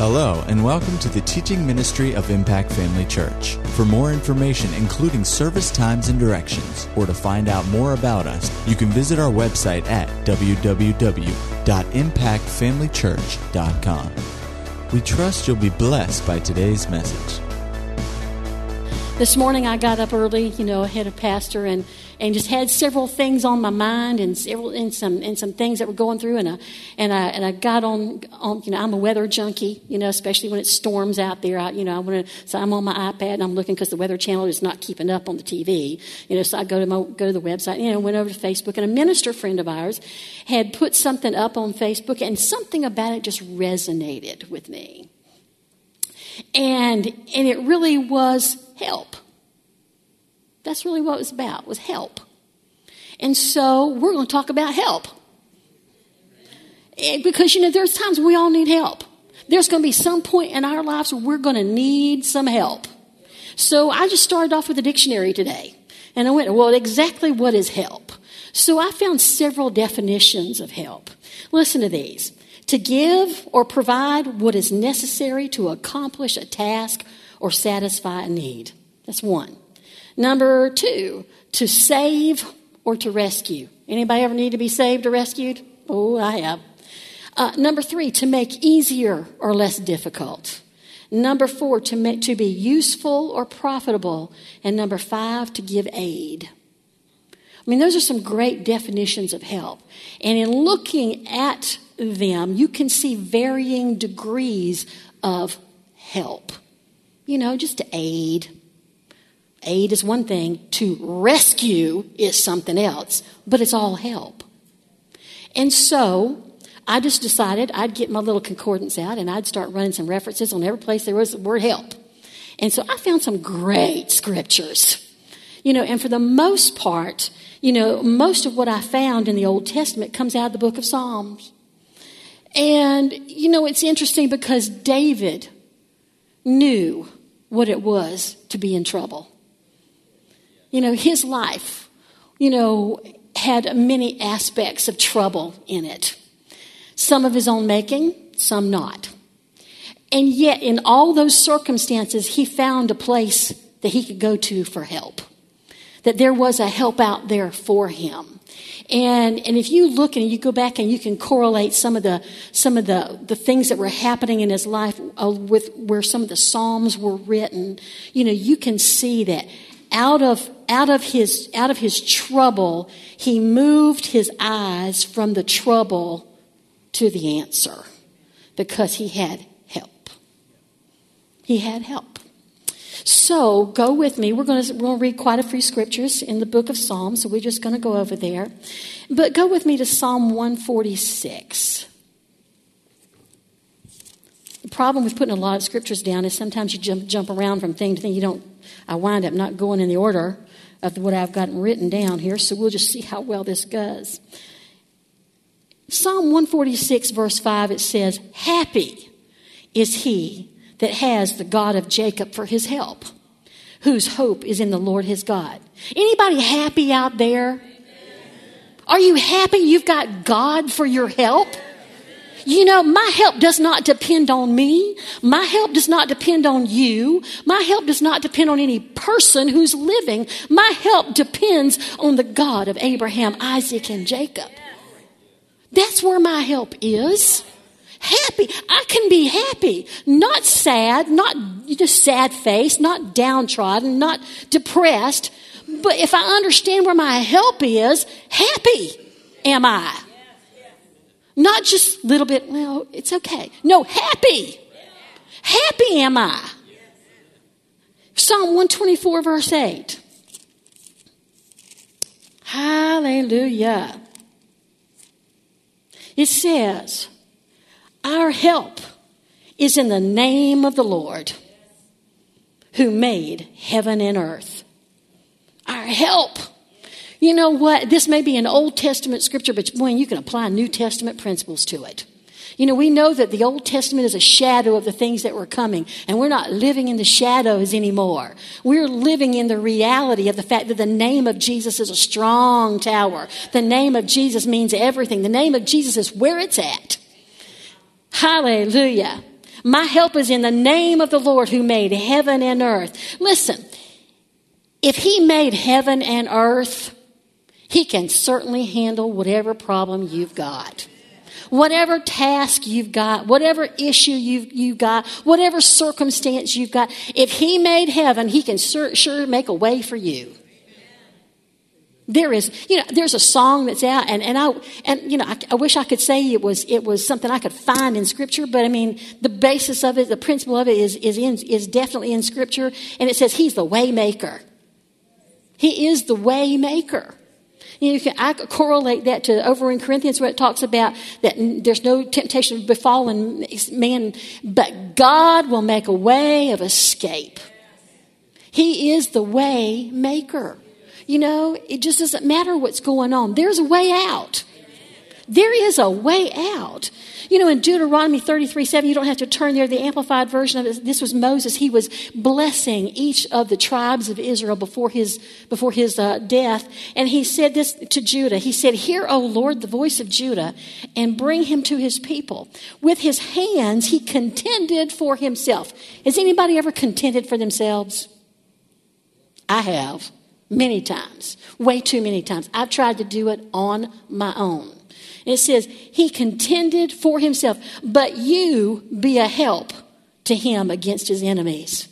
Hello, and welcome to the teaching ministry of Impact Family Church. For more information, including service times and directions, or to find out more about us, you can visit our website at www.impactfamilychurch.com. We trust you'll be blessed by today's message. This morning I got up early, you know, ahead of pastor and, and just had several things on my mind and several and some and some things that were going through and I and I and I got on, on you know, I'm a weather junkie, you know, especially when it storms out there. I, you know, I want to so I'm on my iPad and I'm looking because the weather channel is not keeping up on the TV. You know, so I go to my go to the website, you know, went over to Facebook and a minister friend of ours had put something up on Facebook and something about it just resonated with me. And and it really was help. That's really what it was about, was help. And so we're going to talk about help. Because, you know, there's times we all need help. There's going to be some point in our lives where we're going to need some help. So I just started off with a dictionary today. And I went, well, exactly what is help? So I found several definitions of help. Listen to these to give or provide what is necessary to accomplish a task or satisfy a need. That's one. Number two, to save or to rescue. Anybody ever need to be saved or rescued? Oh, I have. Uh, number three, to make easier or less difficult. Number four, to, make, to be useful or profitable. And number five, to give aid. I mean, those are some great definitions of help. And in looking at them, you can see varying degrees of help. You know, just to aid. Aid is one thing, to rescue is something else, but it's all help. And so I just decided I'd get my little concordance out and I'd start running some references on every place there was the word help. And so I found some great scriptures. You know, and for the most part, you know, most of what I found in the Old Testament comes out of the book of Psalms. And, you know, it's interesting because David knew what it was to be in trouble. You know, his life, you know, had many aspects of trouble in it. Some of his own making, some not. And yet, in all those circumstances, he found a place that he could go to for help. That there was a help out there for him. And, and if you look and you go back and you can correlate some of the, some of the, the things that were happening in his life uh, with where some of the Psalms were written, you know, you can see that out of, out of his, out of his trouble, he moved his eyes from the trouble to the answer because he had help. He had help. So go with me. We're going to we'll read quite a few scriptures in the book of Psalms, so we're just going to go over there. But go with me to Psalm 146. The problem with putting a lot of scriptures down is sometimes you jump, jump around from thing to thing. You don't, I wind up not going in the order of what I've gotten written down here, so we'll just see how well this goes. Psalm 146, verse 5, it says, Happy is he that has the God of Jacob for his help, whose hope is in the Lord his God. Anybody happy out there? Are you happy you've got God for your help? You know, my help does not depend on me. My help does not depend on you. My help does not depend on any person who's living. My help depends on the God of Abraham, Isaac, and Jacob. That's where my help is happy. I can be happy, not sad, not just sad face, not downtrodden, not depressed. But if I understand where my help is, happy am I. Not just a little bit, well, it's okay. No, happy. Happy am I. Psalm 124, verse 8. Hallelujah. It says, our help is in the name of the Lord who made heaven and earth. Our help. You know what? This may be an Old Testament scripture, but when you can apply New Testament principles to it. You know, we know that the Old Testament is a shadow of the things that were coming, and we're not living in the shadows anymore. We're living in the reality of the fact that the name of Jesus is a strong tower. The name of Jesus means everything. The name of Jesus is where it's at. Hallelujah. My help is in the name of the Lord who made heaven and earth. Listen, if He made heaven and earth, He can certainly handle whatever problem you've got. Whatever task you've got, whatever issue you've, you've got, whatever circumstance you've got, if He made heaven, He can sure, sure make a way for you. There is, you know, there's a song that's out, and, and I and you know, I, I, wish I could say it was it was something I could find in Scripture, but I mean, the basis of it, the principle of it is is in is definitely in Scripture, and it says He's the way maker. He is the way maker. You, know, you can, I correlate that to over in Corinthians where it talks about that there's no temptation befallen man, but God will make a way of escape. He is the way maker. You know, it just doesn't matter what's going on. There's a way out. There is a way out. You know, in Deuteronomy 33 7, you don't have to turn there, the amplified version of it. This was Moses. He was blessing each of the tribes of Israel before his, before his uh, death. And he said this to Judah He said, Hear, O Lord, the voice of Judah, and bring him to his people. With his hands, he contended for himself. Has anybody ever contended for themselves? I have. Many times. Way too many times. I've tried to do it on my own. It says, He contended for himself, but you be a help to him against his enemies.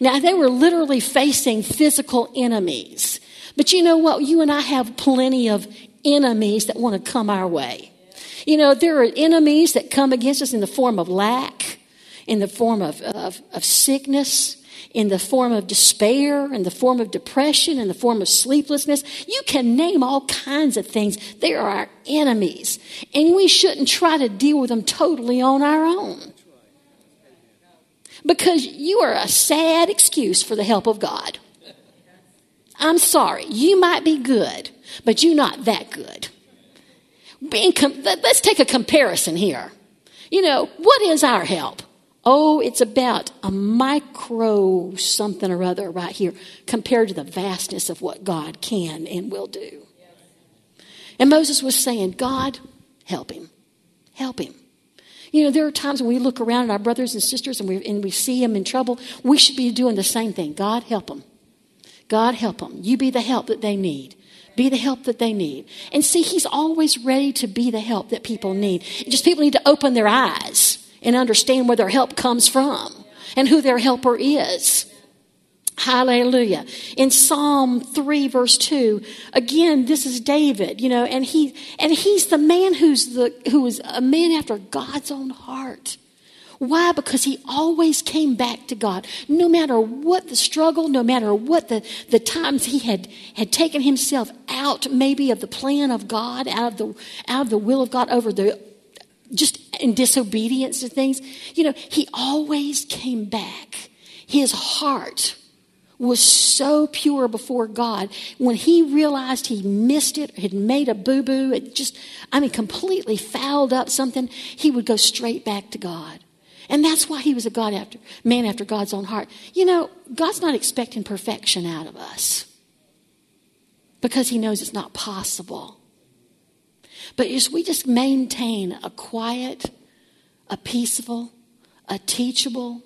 Now, they were literally facing physical enemies. But you know what? You and I have plenty of enemies that want to come our way. You know, there are enemies that come against us in the form of lack, in the form of, of, of sickness, in the form of despair, in the form of depression, in the form of sleeplessness. You can name all kinds of things. They are our enemies. And we shouldn't try to deal with them totally on our own. Because you are a sad excuse for the help of God. I'm sorry. You might be good, but you're not that good. Com- let's take a comparison here. You know, what is our help? Oh, it's about a micro something or other right here compared to the vastness of what God can and will do. And Moses was saying, God, help him. Help him. You know, there are times when we look around at our brothers and sisters and we, and we see them in trouble. We should be doing the same thing. God, help them. God, help them. You be the help that they need. Be the help that they need. And see, He's always ready to be the help that people need. Just people need to open their eyes and understand where their help comes from and who their helper is. Hallelujah. In Psalm 3 verse 2, again, this is David, you know, and he, and he's the man who's the, who is a man after God's own heart. Why? Because he always came back to God. No matter what the struggle, no matter what the, the times he had, had taken himself out maybe of the plan of God, out of the, out of the will of God over the just in disobedience to things. You know, he always came back. His heart was so pure before God. When he realized he missed it, had made a boo boo, it just, I mean, completely fouled up something, he would go straight back to God. And that's why he was a God after, man after God's own heart. You know, God's not expecting perfection out of us because he knows it's not possible. But if we just maintain a quiet, a peaceful, a teachable,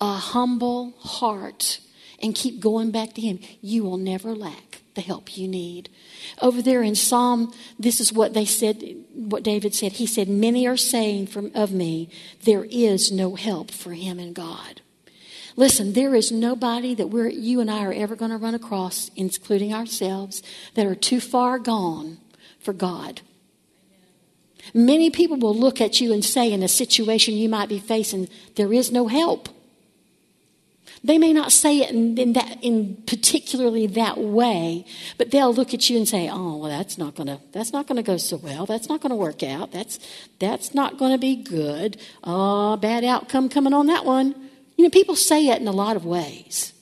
a humble heart and keep going back to Him, you will never lack the help you need. Over there in Psalm, this is what they said, what David said. He said, Many are saying from, of me, there is no help for him in God. Listen, there is nobody that we're, you and I are ever going to run across, including ourselves, that are too far gone for God. Many people will look at you and say, in a situation you might be facing, there is no help. They may not say it in, in, that, in particularly that way, but they'll look at you and say, "Oh, well, that's not gonna that's not gonna go so well. That's not gonna work out. That's that's not gonna be good. Oh, bad outcome coming on that one." You know, people say it in a lot of ways,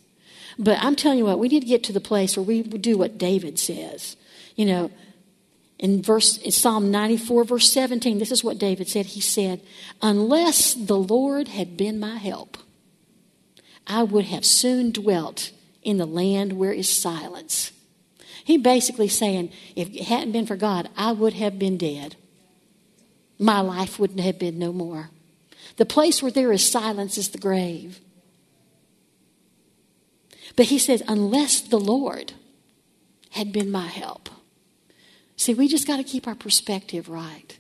but I'm telling you what, we need to get to the place where we do what David says. You know, in verse in Psalm 94 verse 17 this is what David said he said unless the Lord had been my help I would have soon dwelt in the land where is silence he basically saying if it hadn't been for God I would have been dead my life wouldn't have been no more The place where there is silence is the grave. But he says, unless the Lord had been my help. See, we just got to keep our perspective right.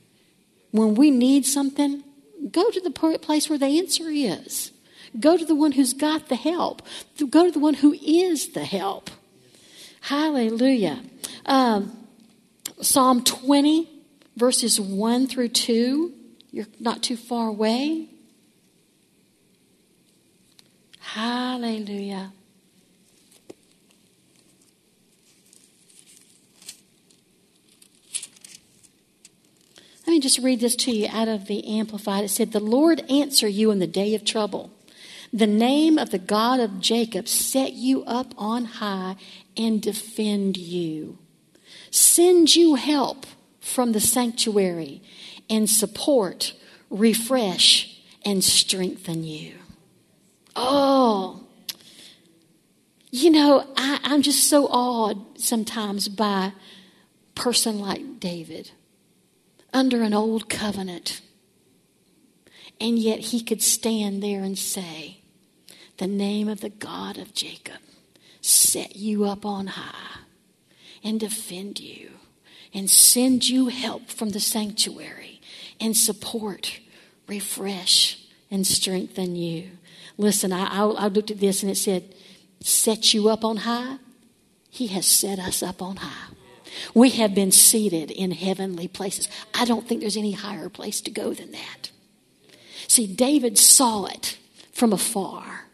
When we need something, go to the place where the answer is. Go to the one who's got the help. Go to the one who is the help. Hallelujah. Um, Psalm 20, verses 1 through 2. You're not too far away. Hallelujah. Just read this to you out of the Amplified. It said, The Lord answer you in the day of trouble. The name of the God of Jacob set you up on high and defend you. Send you help from the sanctuary and support, refresh, and strengthen you. Oh, you know, I, I'm just so awed sometimes by person like David under an old covenant. And yet he could stand there and say, The name of the God of Jacob set you up on high and defend you and send you help from the sanctuary and support, refresh, and strengthen you. Listen, I, I, I looked at this and it said, Set you up on high. He has set us up on high. We have been seated in heavenly places. I don't think there's any higher place to go than that. See, David saw it from afar.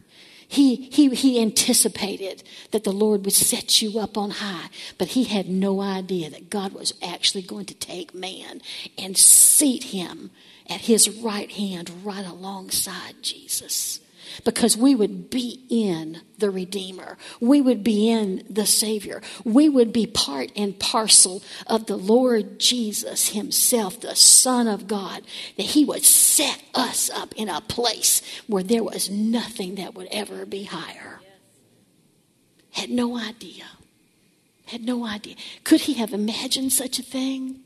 He, he, he anticipated that the Lord would set you up on high, but he had no idea that God was actually going to take man and seat him at his right hand right alongside Jesus because we would be in the Redeemer. We would be in the Savior. We would be part and parcel of the Lord Jesus Himself, the Son of God, that He would set us up in a place where there was nothing that would ever be higher. Had no idea. Had no idea. Could He have imagined such a thing?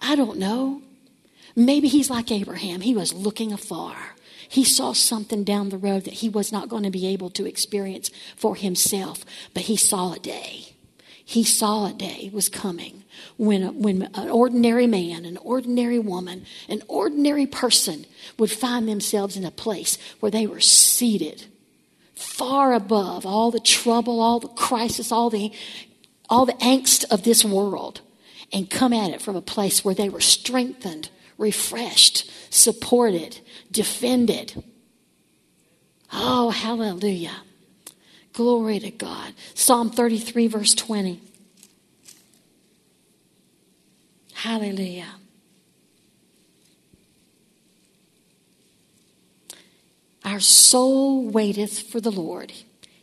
I don't know. Maybe He's like Abraham, He was looking afar he saw something down the road that he was not going to be able to experience for himself, but he saw a day. He saw a day was coming when, when an ordinary man, an ordinary woman, an ordinary person would find themselves in a place where they were seated far above all the trouble, all the crisis, all the, all the angst of this world, and come at it from a place where they were strengthened, refreshed, supported, defended. Oh, hallelujah. Glory to God. Psalm 33, verse 20. Hallelujah. Our soul waiteth for the Lord.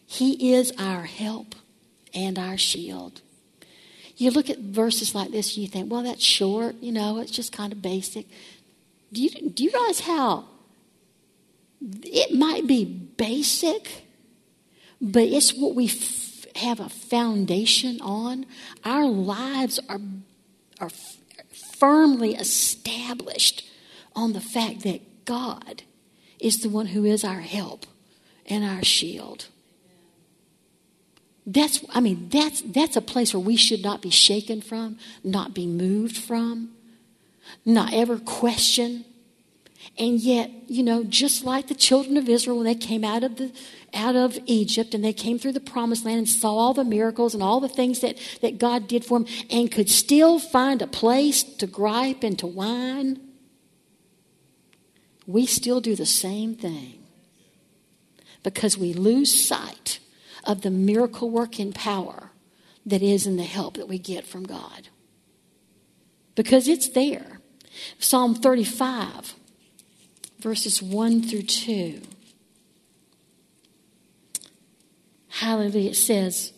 He is our help and our shield. You look at verses like this, and you think, well, that's short, you know, it's just kind of basic. Do you, do you realize how it might be basic, but it's what we f- have a foundation on. Our lives are, are f- firmly established on the fact that God is the one who is our help and our shield. That's, I mean, that's, that's a place where we should not be shaken from, not be moved from, not ever question and yet, you know, just like the children of Israel when they came out of the out of Egypt and they came through the promised land and saw all the miracles and all the things that, that God did for them and could still find a place to gripe and to whine, we still do the same thing. Because we lose sight of the miracle working power that is in the help that we get from God. Because it's there. Psalm 35 verses 1 through 2. Hallelujah. It says,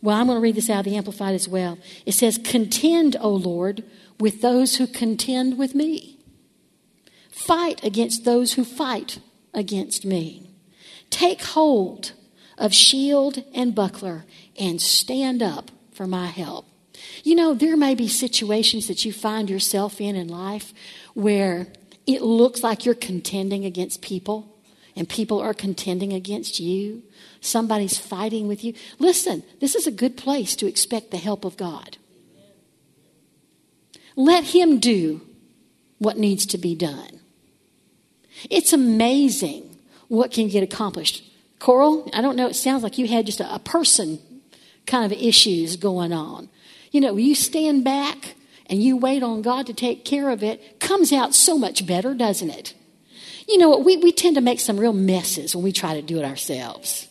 well, I'm going to read this out of the Amplified as well. It says, Contend, O Lord, with those who contend with me. Fight against those who fight against me. Take hold of shield and buckler and stand up for my help. You know, there may be situations that you find yourself in in life where it looks like you're contending against people and people are contending against you, somebody's fighting with you, listen, this is a good place to expect the help of God. Let Him do what needs to be done. It's amazing what can get accomplished. Coral, I don't know, it sounds like you had just a, a person kind of issues going on. You know, you stand back and you wait on God to take care of it, comes out so much better, doesn't it? You know, what? we, we tend to make some real messes when we try to do it ourselves.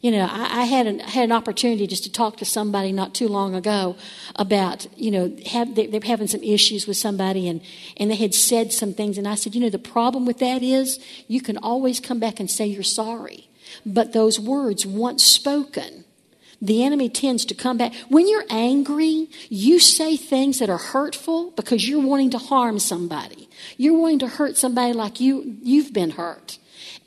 You know, I, I had an, had an opportunity just to talk to somebody not too long ago about, you know, have, they, they're having some issues with somebody and, and they had said some things. And I said, you know, the problem with that is you can always come back and say you're sorry. But those words, once spoken, the enemy tends to come back. When you're angry, you say things that are hurtful because you're wanting to harm somebody. You're wanting to hurt somebody like you, you've been hurt.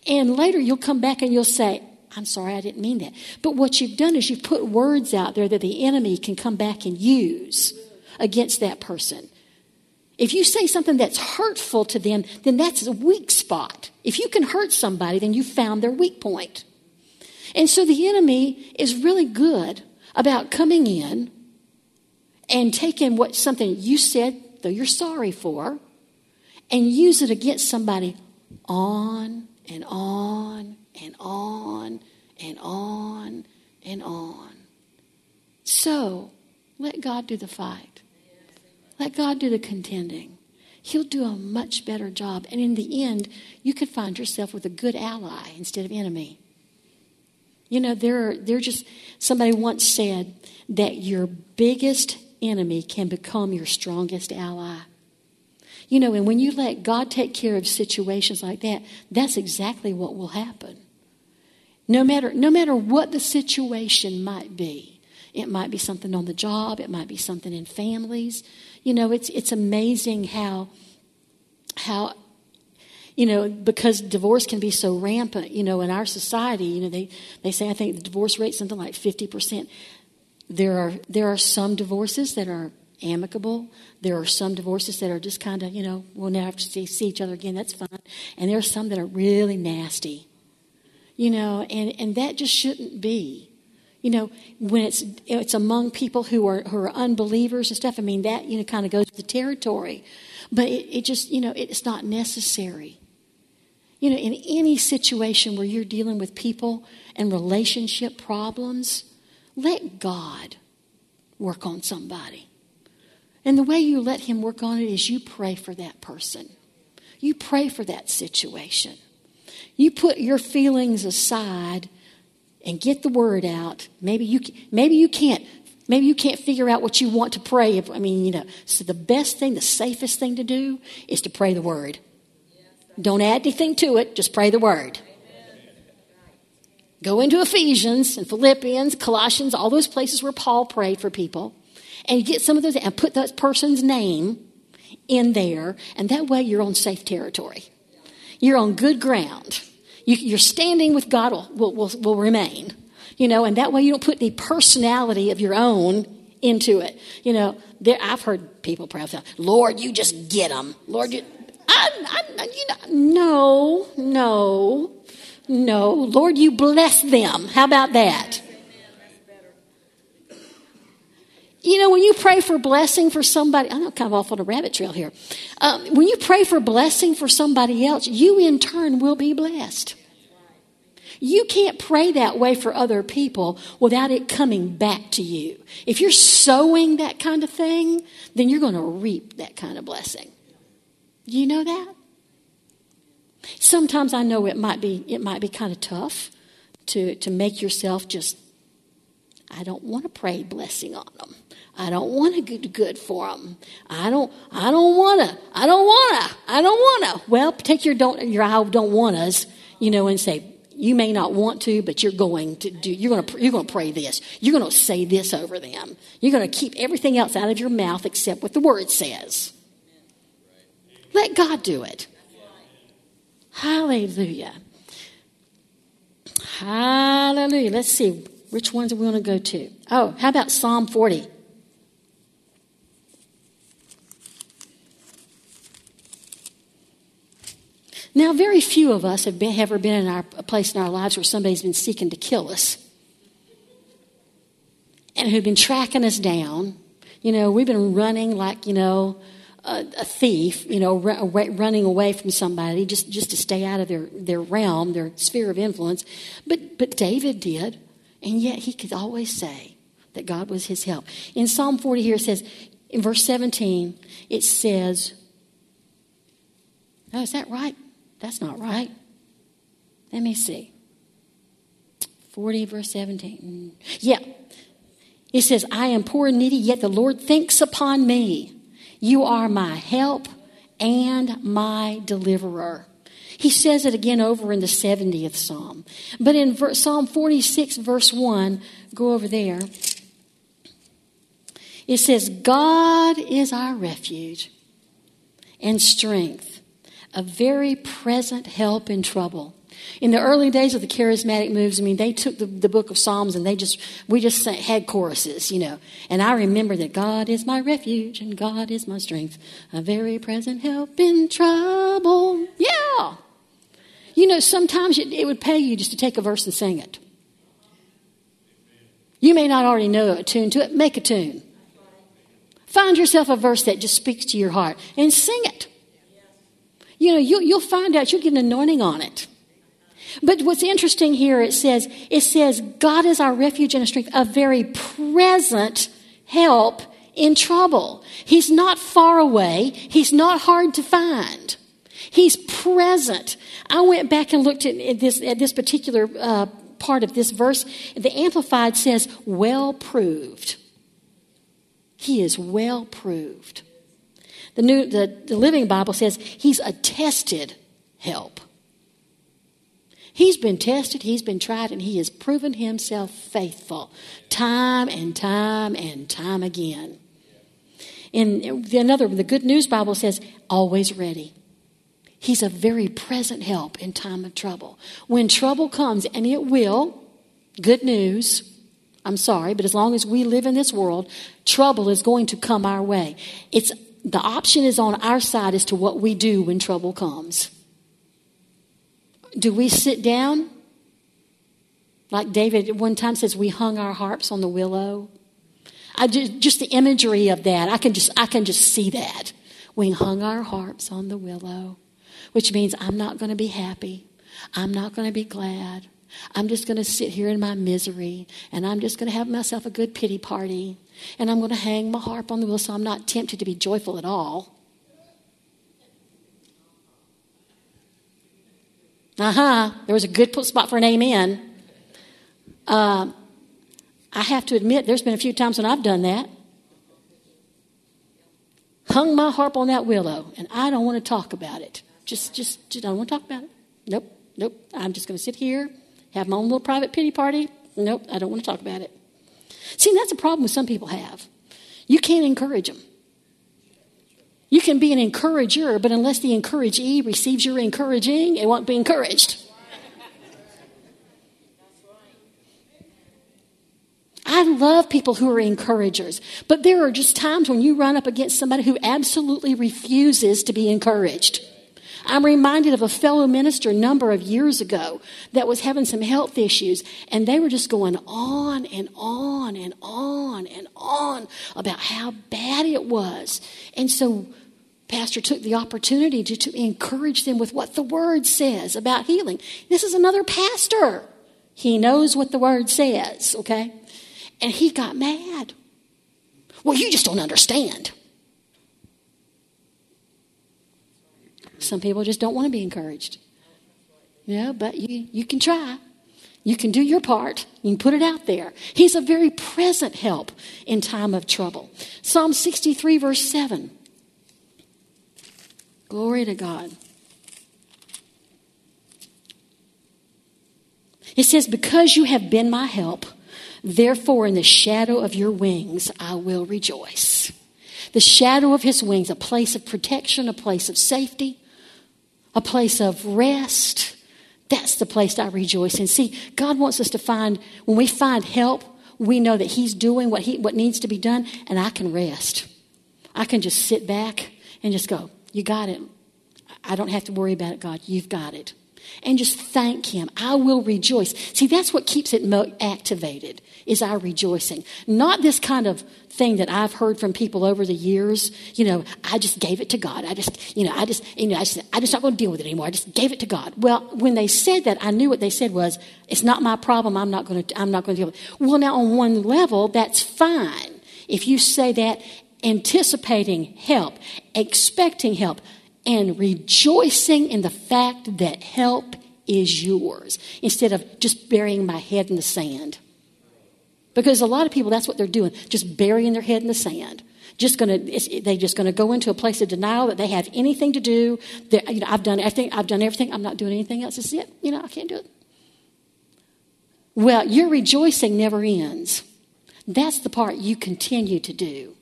And later you'll come back and you'll say, I'm sorry, I didn't mean that. But what you've done is you've put words out there that the enemy can come back and use against that person. If you say something that's hurtful to them, then that's a weak spot. If you can hurt somebody, then you found their weak point. And so the enemy is really good about coming in and taking what something you said, though you're sorry for, and use it against somebody on and on and on and on and on. So let God do the fight. Let God do the contending. He'll do a much better job. And in the end, you could find yourself with a good ally instead of enemy. You know, there are, there just, somebody once said that your biggest enemy can become your strongest ally. You know, and when you let God take care of situations like that, that's exactly what will happen. No matter, no matter what the situation might be, it might be something on the job, it might be something in families. You know, it's, it's amazing how, how you know, because divorce can be so rampant, you know, in our society, you know, they, they say, I think the divorce rate is something like 50%. There are, there are some divorces that are amicable. There are some divorces that are just kind of, you know, we'll never have to see, see each other again. That's fine. And there are some that are really nasty, you know, and, and that just shouldn't be. You know, when it's it's among people who are who are unbelievers and stuff. I mean, that you know kind of goes with the territory, but it, it just you know it's not necessary. You know, in any situation where you're dealing with people and relationship problems, let God work on somebody. And the way you let Him work on it is you pray for that person. You pray for that situation. You put your feelings aside and get the word out. Maybe you, maybe you can't. Maybe you can't figure out what you want to pray. I mean, you know, so the best thing, the safest thing to do is to pray the word. Don't add anything to it, just pray the word. Go into Ephesians and Philippians, Colossians, all those places where Paul prayed for people, and get some of those and put that person's name in there, and that way you're on safe territory. You're on good ground. You, your standing with God will, will, will, will remain, you know, and that way you don't put any personality of your own into it. You know, there, I've heard people pray, Lord, you just get them. Lord, you, I, I, you know, no, no, no. Lord, you bless them. How about that? You know, when you pray for blessing for somebody, I'm kind of off on a rabbit trail here. Um, when you pray for blessing for somebody else, you in turn will be blessed. You can't pray that way for other people without it coming back to you. If you're sowing that kind of thing, then you're going to reap that kind of blessing. Do you know that? Sometimes I know it might be it might be kind of tough to to make yourself just I don't want to pray blessing on them. I don't want to do good for them. I don't. I don't want to. I don't want to. I don't want to. Well, take your don't your I don't want us, you know, and say you may not want to, but you're going to do. You're going to you're going to pray this. You're going to say this over them. You're going to keep everything else out of your mouth except what the word says. Let God do it. Hallelujah. Hallelujah. Let's see. Which ones are we going to go to? Oh, how about Psalm 40? Now, very few of us have been, ever been in our, a place in our lives where somebody's been seeking to kill us and who've been tracking us down. You know, we've been running like, you know, a, a thief, you know, running away from somebody just, just to stay out of their, their realm, their sphere of influence. But, but David did, and yet he could always say that God was his help. In Psalm 40 here it says, in verse 17, it says, Oh, is that right? That's not right. Let me see. 40, verse 17. Yeah. It says, I am poor and needy, yet the Lord thinks upon me. You are my help and my deliverer. He says it again over in the 70th Psalm. But in Psalm 46, verse 1, go over there. It says, God is our refuge and strength, a very present help in trouble. In the early days of the charismatic moves, I mean, they took the, the book of Psalms and they just, we just had choruses, you know. And I remember that God is my refuge and God is my strength, a very present help in trouble. Yeah. You know, sometimes it, it would pay you just to take a verse and sing it. You may not already know a tune to it, make a tune. Find yourself a verse that just speaks to your heart and sing it. You know, you, you'll find out you'll get an anointing on it. But what's interesting here, it says, it says, God is our refuge and strength, a very present help in trouble. He's not far away. He's not hard to find. He's present. I went back and looked at this, at this particular uh, part of this verse. The Amplified says, well proved. He is well proved. The, new, the, the Living Bible says he's a tested help. He's been tested, he's been tried, and he has proven himself faithful time and time and time again. In another, the Good News Bible says, always ready. He's a very present help in time of trouble. When trouble comes, and it will, good news, I'm sorry, but as long as we live in this world, trouble is going to come our way. It's the option is on our side as to what we do when trouble comes. Do we sit down? Like David at one time says, we hung our harps on the willow. I just, just the imagery of that, I can just I can just see that. We hung our harps on the willow, which means I'm not going to be happy. I'm not going to be glad. I'm just going to sit here in my misery and I'm just going to have myself a good pity party and I'm going to hang my harp on the willow so I'm not tempted to be joyful at all. Uh huh. There was a good spot for an amen. Uh, I have to admit, there's been a few times when I've done that. Hung my harp on that willow, and I don't want to talk about it. Just, just, just don't want to talk about it. Nope, nope. I'm just going to sit here, have my own little private pity party. Nope, I don't want to talk about it. See, that's a problem with some people have. You can't encourage them. You can be an encourager, but unless the encouragee receives your encouraging, it won't be encouraged. I love people who are encouragers, but there are just times when you run up against somebody who absolutely refuses to be encouraged. I'm reminded of a fellow minister a number of years ago that was having some health issues, and they were just going on and on and on and on about how bad it was. And so pastor took the opportunity to, to encourage them with what the word says about healing. This is another pastor. He knows what the word says, okay? And he got mad. Well, you just don't understand. Some people just don't want to be encouraged. Yeah, but you, you can try. You can do your part. You can put it out there. He's a very present help in time of trouble. Psalm 63, verse 7. Glory to God. It says, Because you have been my help, therefore in the shadow of your wings I will rejoice. The shadow of his wings, a place of protection, a place of safety, a place of rest. That's the place I rejoice in. See, God wants us to find, when we find help, we know that He's doing what, he, what needs to be done, and I can rest. I can just sit back and just go, you got it. I don't have to worry about it, God. You've got it. And just thank Him. I will rejoice. See, that's what keeps it mo- activated, is our rejoicing. Not this kind of thing that I've heard from people over the years. You know, I just gave it to God. I just, you know, I just, you know, I just, I'm just not going to deal with it anymore. I just gave it to God. Well, when they said that, I knew what they said was, it's not my problem. I'm not going to, I'm not going to deal with it. Well, now on one level, that's fine. If you say that, anticipating help, expecting help, and rejoicing in the fact that help is yours instead of just burying my head in the sand. Because a lot of people, that's what they're doing, just burying their head in the sand. Just gonna, they're just gonna go into a place of denial that they have anything to do. That, you know, I've done everything. I've done everything. I'm not doing anything else. Is it. You know, I can't do it. Well, your rejoicing never ends. That's the part you continue to do.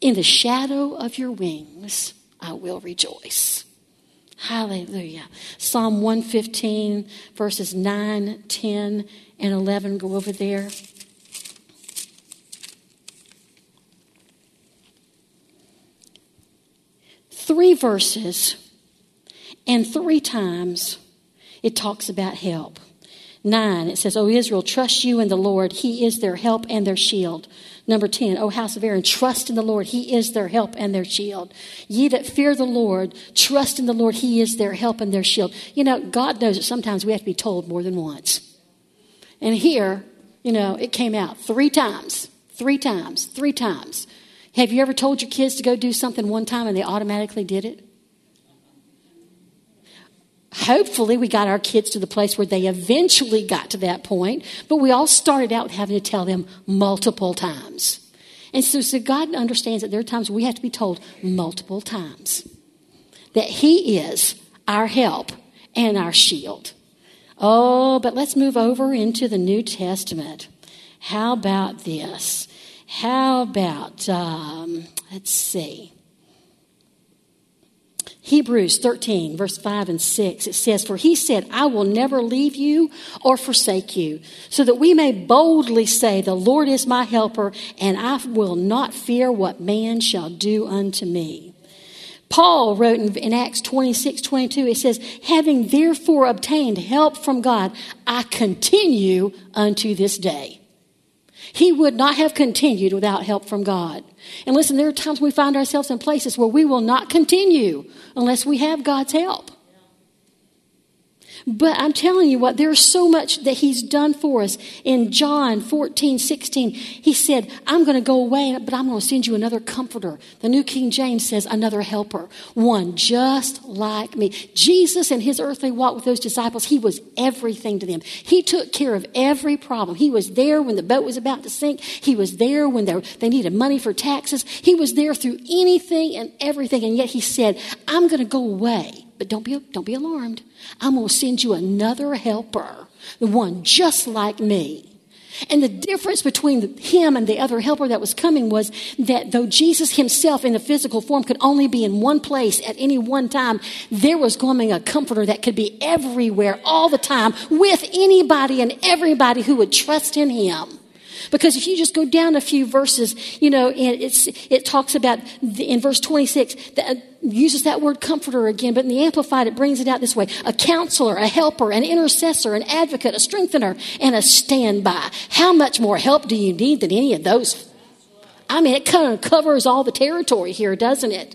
In the shadow of your wings, I will rejoice. Hallelujah. Psalm 115, verses 9, 10, and 11. Go over there. Three verses, and three times it talks about help. 9, it says, O Israel, trust you in the Lord. He is their help and their shield. Number 10, O house of Aaron, trust in the Lord. He is their help and their shield. Ye that fear the Lord, trust in the Lord. He is their help and their shield. You know, God knows that sometimes we have to be told more than once. And here, you know, it came out three times, three times, three times. Have you ever told your kids to go do something one time and they automatically did it? Hopefully, we got our kids to the place where they eventually got to that point, but we all started out having to tell them multiple times. And so, so God understands that there are times we have to be told multiple times that He is our help and our shield. Oh, but let's move over into the New Testament. How about this? How about, um, let's see. Hebrews 13, verse 5 and 6, it says, For he said, I will never leave you or forsake you, so that we may boldly say, The Lord is my helper, and I will not fear what man shall do unto me. Paul wrote in, in Acts 26, 22, it says, Having therefore obtained help from God, I continue unto this day. He would not have continued without help from God. And listen, there are times we find ourselves in places where we will not continue unless we have God's help. But I'm telling you what, there's so much that He's done for us. In John 14, 16, He said, I'm going to go away, but I'm going to send you another comforter. The New King James says, another helper. One just like me. Jesus in His earthly walk with those disciples, He was everything to them. He took care of every problem. He was there when the boat was about to sink. He was there when they, they needed money for taxes. He was there through anything and everything. And yet He said, I'm going to go away but don't be, don't be alarmed. I'm going to send you another helper, the one just like me. And the difference between him and the other helper that was coming was that though Jesus himself in the physical form could only be in one place at any one time, there was coming a comforter that could be everywhere all the time with anybody and everybody who would trust in him. Because if you just go down a few verses, you know, and it talks about the, in verse 26 that uh, uses that word comforter again, but in the Amplified it brings it out this way: a counselor, a helper, an intercessor, an advocate, a strengthener, and a standby. How much more help do you need than any of those? I mean, it kind of covers all the territory here, doesn't it?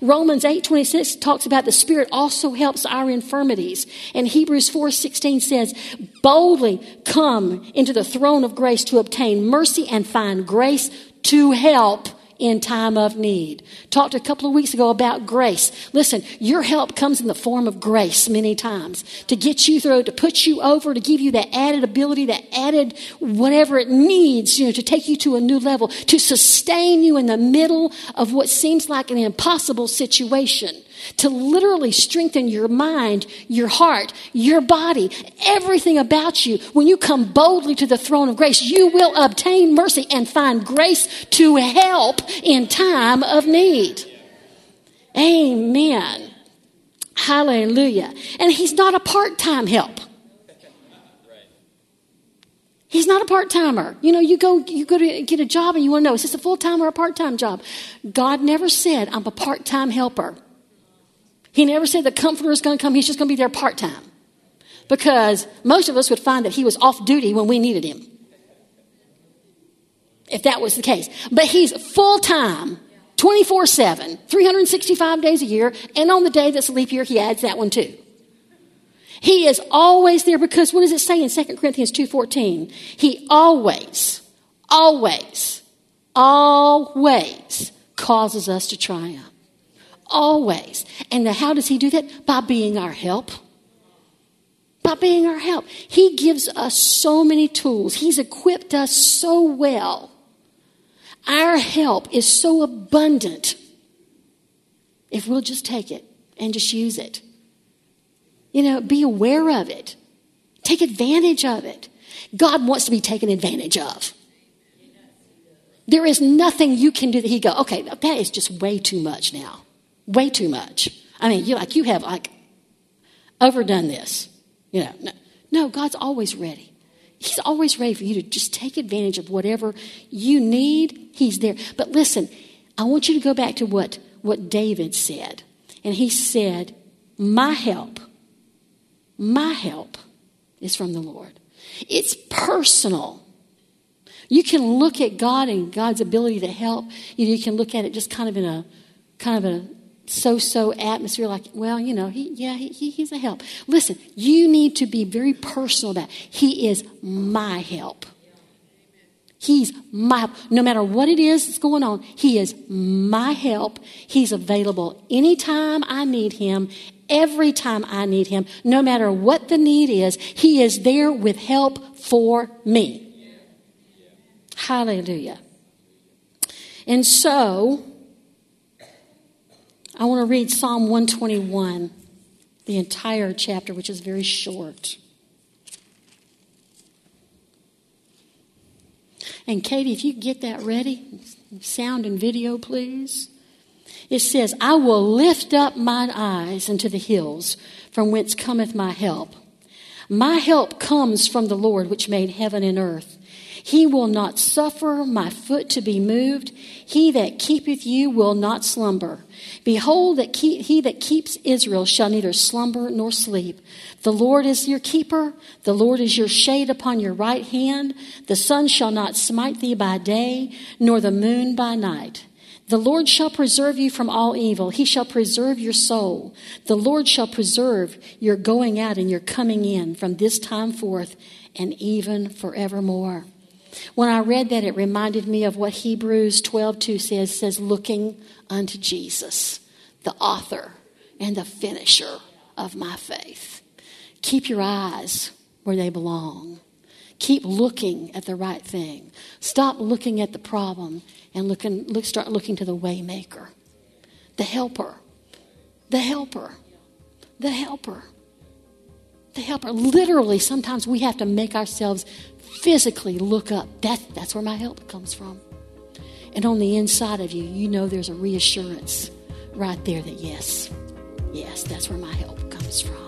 Romans 8:26 talks about the Spirit also helps our infirmities. And Hebrews 4:16 says, "Boldly come into the throne of grace to obtain mercy and find grace to help in time of need. Talked a couple of weeks ago about grace. Listen, your help comes in the form of grace many times to get you through, to put you over, to give you that added ability, that added whatever it needs, you know, to take you to a new level, to sustain you in the middle of what seems like an impossible situation to literally strengthen your mind, your heart, your body, everything about you. When you come boldly to the throne of grace, you will obtain mercy and find grace to help in time of need. Amen. Hallelujah. And he's not a part time help. He's not a part timer. You know, you go you go to get a job and you want to know is this a full time or a part time job? God never said I'm a part time helper. He never said the comforter is going to come, he's just going to be there part time. Because most of us would find that he was off duty when we needed him. If that was the case. But he's full time, 24 7, 365 days a year, and on the day that's a leap year, he adds that one too. He is always there because what does it say in 2 Corinthians 2.14? He always, always, always causes us to triumph. Always. And how does he do that? By being our help. By being our help. He gives us so many tools. He's equipped us so well. Our help is so abundant if we'll just take it and just use it. You know, be aware of it. Take advantage of it. God wants to be taken advantage of. There is nothing you can do that he go, okay, that is just way too much now. Way too much. I mean, you like you have like overdone this. You know, no, no, God's always ready. He's always ready for you to just take advantage of whatever you need. He's there. But listen, I want you to go back to what, what David said. And he said, My help my help is from the Lord. It's personal. You can look at God and God's ability to help. You, know, you can look at it just kind of in a kind of a so-so atmosphere, like, well, you know, he, yeah, he, he's a help. Listen, you need to be very personal about. He is my help. He's my no matter what it is that's going on, he is my help. He's available anytime I need him, every time I need Him, no matter what the need is, He is there with help for me. Hallelujah. And so, I want to read Psalm 121, the entire chapter, which is very short. And Katie, if you get that ready, sound and video, please. It says, I will lift up mine eyes unto the hills, from whence cometh my help. My help comes from the Lord, which made heaven and earth. He will not suffer my foot to be moved. He that keepeth you will not slumber. Behold, that keep, he that keeps Israel shall neither slumber nor sleep. The Lord is your keeper. The Lord is your shade upon your right hand. The sun shall not smite thee by day, nor the moon by night. The Lord shall preserve you from all evil. He shall preserve your soul. The Lord shall preserve your going out and your coming in from this time forth and even forevermore. When I read that, it reminded me of what Hebrews 12 2 says, says, looking unto Jesus, the author and the finisher of my faith. Keep your eyes where they belong. Keep looking at the right thing. Stop looking at the problem and look and look, start looking to the waymaker, the helper, the helper, the helper, the helper. Literally, sometimes we have to make ourselves physically look up. That, that's where my help comes from. And on the inside of you, you know there's a reassurance right there that yes, yes, that's where my help comes from.